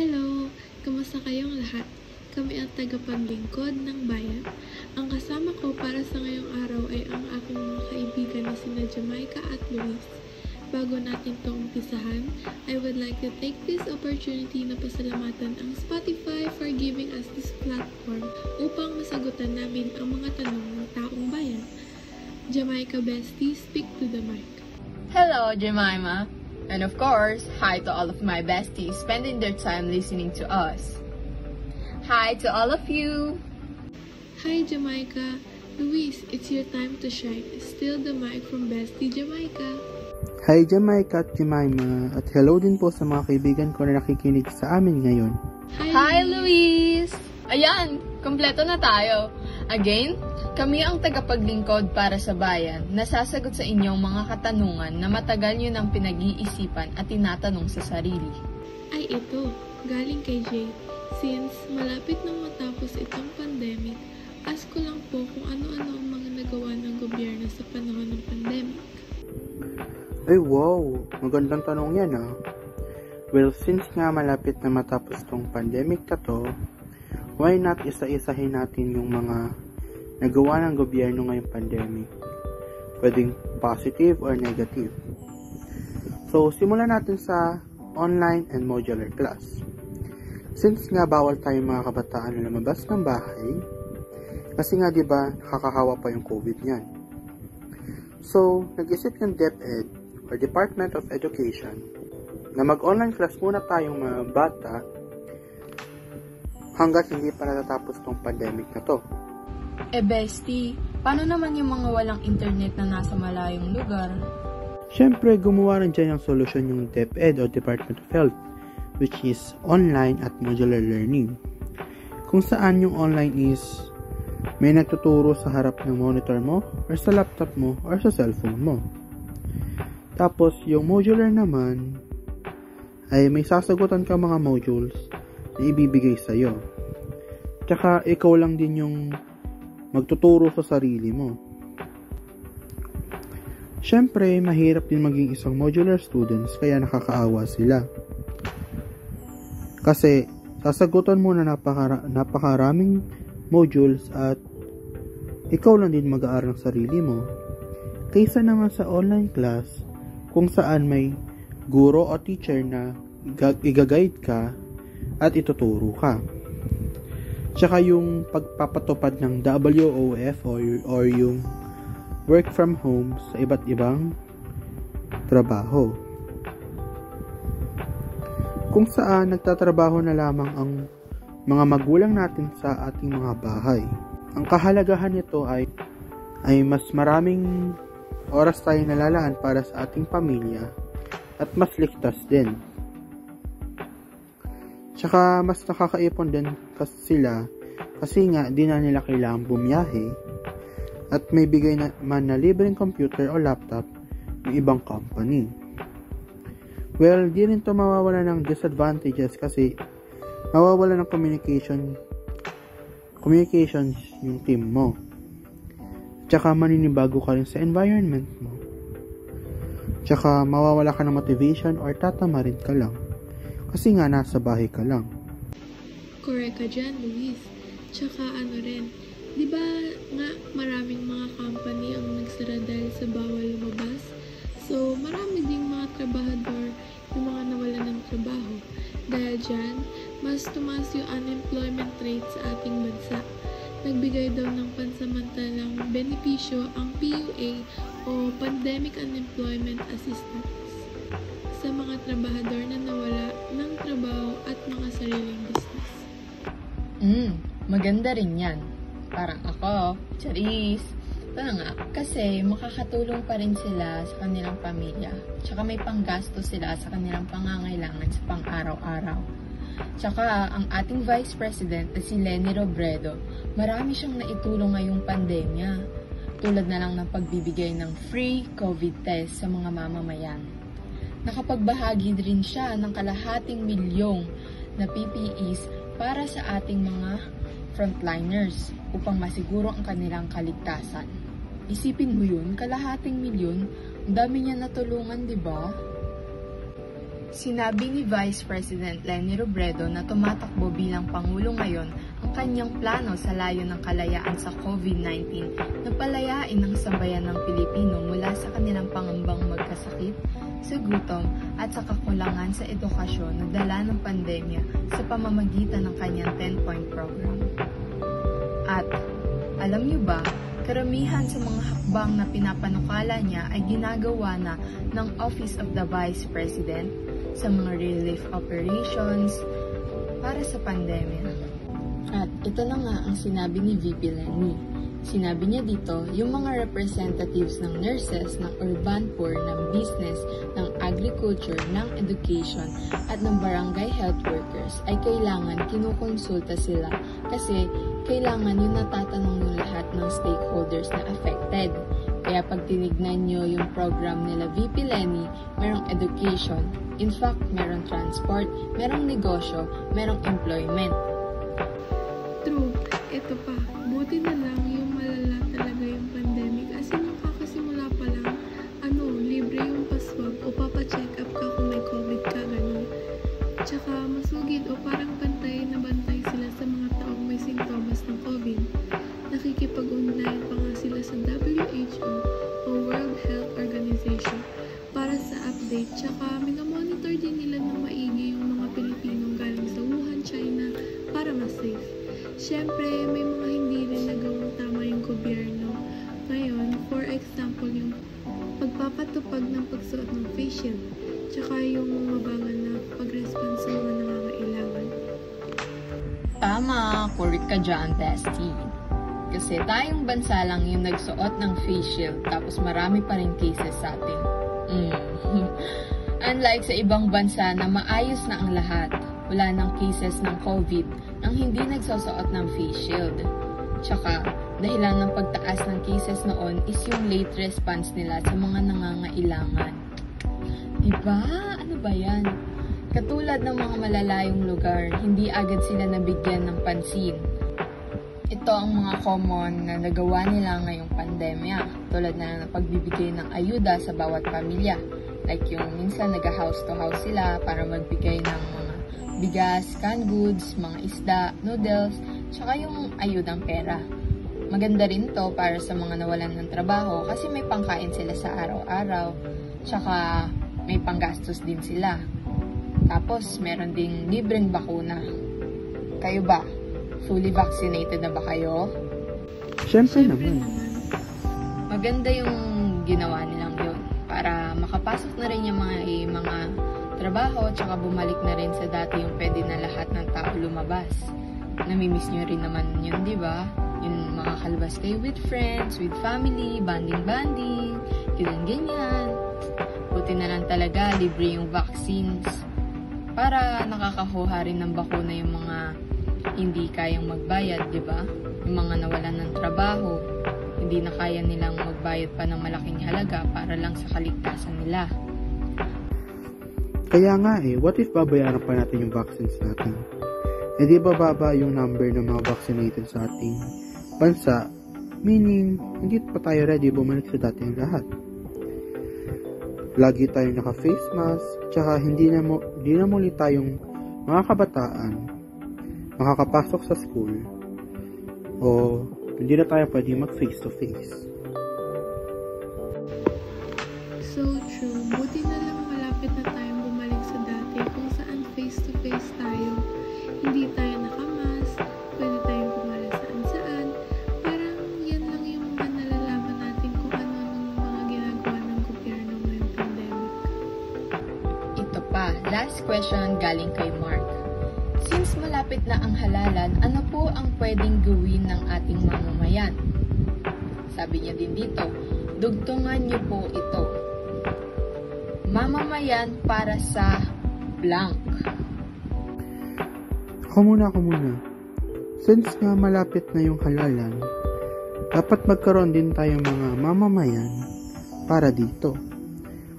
Hello! Kamusta kayong lahat? Kami ang tagapaglingkod ng bayan. Ang kasama ko para sa ngayong araw ay ang aking mga kaibigan na sina Jamaica at Luis. Bago natin itong umpisahan, I would like to take this opportunity na pasalamatan ang Spotify for giving us this platform upang masagutan namin ang mga tanong ng taong bayan. Jamaica Bestie, speak to the mic. Hello, Jemima. And of course, hi to all of my besties spending their time listening to us. Hi to all of you. Hi Jamaica! Luis, it's your time to shine. Still the mic from Bestie Jamaica. Hi Jamaica at Jemima at hello din po sa mga kaibigan ko na nakikinig sa amin ngayon. Hi, Luis! Ayan, kompleto na tayo. Again, kami ang tagapaglingkod para sa bayan na sasagot sa inyong mga katanungan na matagal nyo nang pinag-iisipan at tinatanong sa sarili. Ay ito, galing kay Jay. Since malapit nang matapos itong pandemic, ask ko lang po kung ano-ano ang mga nagawa ng gobyerno sa panahon ng pandemic. Ay wow, magandang tanong yan ah. Well, since nga malapit na matapos tong pandemic na to, why not isa-isahin natin yung mga nagawa ng gobyerno ngayong pandemic? Pwedeng positive or negative. So, simulan natin sa online and modular class. Since nga bawal tayong mga kabataan na lumabas ng bahay, kasi nga 'di ba nakakahawa pa yung COVID niyan. So, nag-isip yung DepEd or Department of Education na mag-online class muna tayong mga bata hanggat hindi pa natatapos tong pandemic na to. Eh, bestie, paano naman yung mga walang internet na nasa malayong lugar? Siyempre, gumawa rin dyan ng solusyon yung DepEd o Department of Health which is online at modular learning. Kung saan yung online is may nagtuturo sa harap ng monitor mo or sa laptop mo or sa cellphone mo. Tapos, yung modular naman ay may sasagutan ka mga modules na ibibigay sa'yo. Tsaka, ikaw lang din yung magtuturo sa sarili mo. Siyempre, mahirap din maging isang modular students kaya nakakaawa sila. Kasi, sasagutan mo na napakara- napakaraming modules at ikaw lang din mag-aaral ng sarili mo. Kaysa naman sa online class, kung saan may guro o teacher na igaguide ka at ituturo ka. Tsaka yung pagpapatupad ng WOF or, or yung work from home sa iba't ibang trabaho. Kung saan nagtatrabaho na lamang ang mga magulang natin sa ating mga bahay. Ang kahalagahan nito ay ay mas maraming oras tayo nalalaan para sa ating pamilya at mas ligtas din. Tsaka mas nakakaipon din kasi sila kasi nga di na nila kailangang bumiyahe at may bigay na man na libreng computer o laptop ng ibang company. Well, di rin to mawawala ng disadvantages kasi mawawala ng communication communications yung team mo. Tsaka maninibago ka rin sa environment mo. Tsaka mawawala ka ng motivation or tatamarin ka lang. Kasi nga nasa bahay ka lang. Correct ka dyan, Luis. Tsaka ano rin, di ba nga maraming mga company ang nagsara dahil sa bawal lumabas? So, marami ding mga trabahador yung mga nawalan ng trabaho. Dahil dyan, mas tumaas yung unemployment rate sa ating bansa. Nagbigay daw ng pansamantalang benepisyo ang PUA o Pandemic Unemployment Assistance sa mga trabahador na nawala ng trabaho at mga sariling business. Hmm, maganda rin yan. Parang ako, Charis. Ito nga, kasi makakatulong pa rin sila sa kanilang pamilya. Tsaka may panggasto sila sa kanilang pangangailangan sa pang-araw-araw. Tsaka ang ating Vice President na si Lenny Robredo, marami siyang naitulong ngayong pandemya. Tulad na lang ng pagbibigay ng free COVID test sa mga mamamayan. Nakapagbahagi rin siya ng kalahating milyong na PPEs para sa ating mga frontliners upang masiguro ang kanilang kaligtasan. Isipin mo yun, kalahating milyon, ang dami niya natulungan, di ba? Sinabi ni Vice President Leni Robredo na tumatakbo bilang Pangulo ngayon ang kanyang plano sa layo ng kalayaan sa COVID-19 na palayain ang sambayan ng Pilipino mula sa kanilang pangambang magkasakit, sa gutom at sa kakulangan sa edukasyon na dala ng pandemya sa pamamagitan ng kanyang 10-point program. At alam niyo ba, karamihan sa mga hakbang na pinapanukala niya ay ginagawa na ng Office of the Vice President sa mga relief operations para sa pandemya. At ito na nga ang sinabi ni VP Lenny. Sinabi niya dito, yung mga representatives ng nurses, ng urban poor, ng business, ng agriculture, ng education, at ng barangay health workers ay kailangan kinukonsulta sila kasi kailangan yung natatanong ng lahat ng stakeholders na affected. Kaya pag tinignan nyo yung program nila VP Lenny, merong education, in fact, merong transport, merong negosyo, merong employment. Ito pa. Buti na lang May mga hindi rin nagawang tama yung gobyerno. Ngayon, for example, yung pagpapatupag ng pagsuot ng face shield, tsaka yung mabangan na pag-response sa mga nangangailangan. Tama, correct ka dyan, Bestie. Kasi tayong bansa lang yung nagsuot ng face shield tapos marami pa rin cases sa atin. Mm. Unlike sa ibang bansa na maayos na ang lahat, wala nang cases ng COVID nang hindi nagsusuot ng face shield. Tsaka, dahilan ng pagtaas ng cases noon is yung late response nila sa mga nangangailangan. Diba? Ano ba yan? Katulad ng mga malalayong lugar, hindi agad sila nabigyan ng pansin. Ito ang mga common na nagawa nila ngayong pandemya, tulad na ng pagbibigay ng ayuda sa bawat pamilya. Like yung minsan nag-house to house sila para magbigay ng bigas, canned goods, mga isda, noodles, tsaka yung ayudang pera. Maganda rin to para sa mga nawalan ng trabaho kasi may pangkain sila sa araw-araw, tsaka may panggastos din sila. Tapos, meron ding libreng bakuna. Kayo ba? Fully vaccinated na ba kayo? Siyempre naman. Maganda yung ginawa nilang yun para makapasok na rin yung mga, eh, mga trabaho tsaka bumalik na rin sa dati yung pwede na lahat ng tao lumabas. Namimiss nyo rin naman yun, di ba? Yung makakalabas kayo with friends, with family, banding-banding, ganyan-ganyan. Buti na lang talaga, libre yung vaccines. Para nakakakuha rin ng bakuna yung mga hindi kayang magbayad, di ba? Yung mga nawalan ng trabaho, hindi na kaya nilang magbayad pa ng malaking halaga para lang sa kaligtasan nila. Kaya nga eh, what if babayaran pa natin yung vaccines natin? E di ba baba yung number ng mga vaccinated sa ating bansa? Meaning, hindi pa tayo ready bumalik sa dating lahat. Lagi tayong naka-face mask, tsaka hindi na, mo, hindi na muli tayong mga kabataan makakapasok sa school o hindi na tayo pwede mag face to face. So true. Buti na lang malapit na tayong last question galing kay Mark. Since malapit na ang halalan, ano po ang pwedeng gawin ng ating mamamayan? Sabi niya din dito, dugtungan niyo po ito. Mamamayan para sa blank. Ako muna, ako muna. Since nga malapit na yung halalan, dapat magkaroon din tayong mga mamamayan para dito.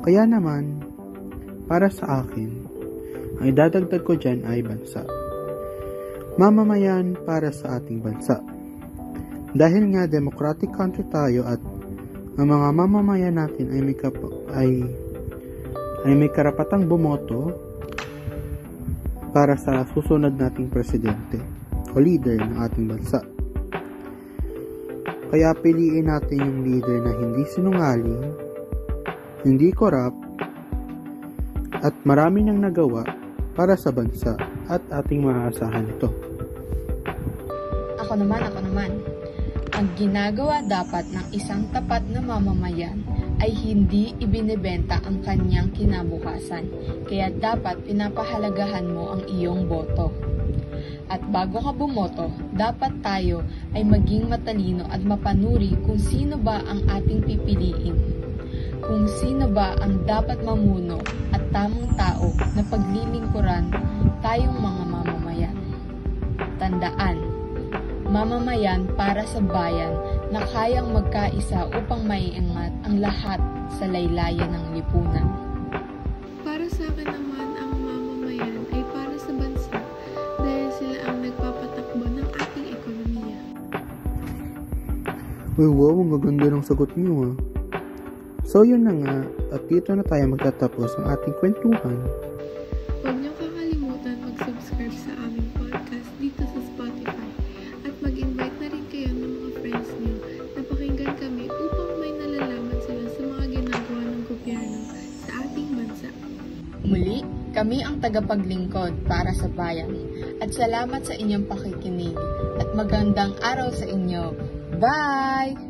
Kaya naman, para sa akin, ang idadagdag ko dyan ay bansa. Mamamayan para sa ating bansa. Dahil nga democratic country tayo at ang mga mamamayan natin ay may kap- ay ay may karapatang bumoto para sa susunod nating presidente o leader ng ating bansa. Kaya piliin natin yung leader na hindi sinungaling, hindi korap, at marami niyang nagawa para sa bansa at ating maaasahan ito. Ako naman, ako naman. Ang ginagawa dapat ng isang tapat na mamamayan ay hindi ibinebenta ang kanyang kinabukasan, kaya dapat pinapahalagahan mo ang iyong boto. At bago ka bumoto, dapat tayo ay maging matalino at mapanuri kung sino ba ang ating pipiliin. Kung sino ba ang dapat mamuno tamang tao na paglilingkuran tayong mga mamamayan. Tandaan, mamamayan para sa bayan na kayang magkaisa upang maiangat ang lahat sa laylayan ng lipunan. Para sa akin naman, ang mamamayan ay para sa bansa dahil sila ang nagpapatakbo ng ating ekonomiya. Uy, wow, ang gaganda ng sagot niyo ah. So yun na nga, at dito na tayo magtatapos ang ating kwentuhan. Huwag niyo kakalimutan mag-subscribe sa aming podcast dito sa Spotify at mag-invite na rin kayo ng mga friends niyo na pakinggan kami upang may nalalaman sila sa mga ginagawa ng gobyerno sa ating bansa. Muli, kami ang tagapaglingkod para sa bayan. At salamat sa inyong pakikinig. At magandang araw sa inyo. Bye!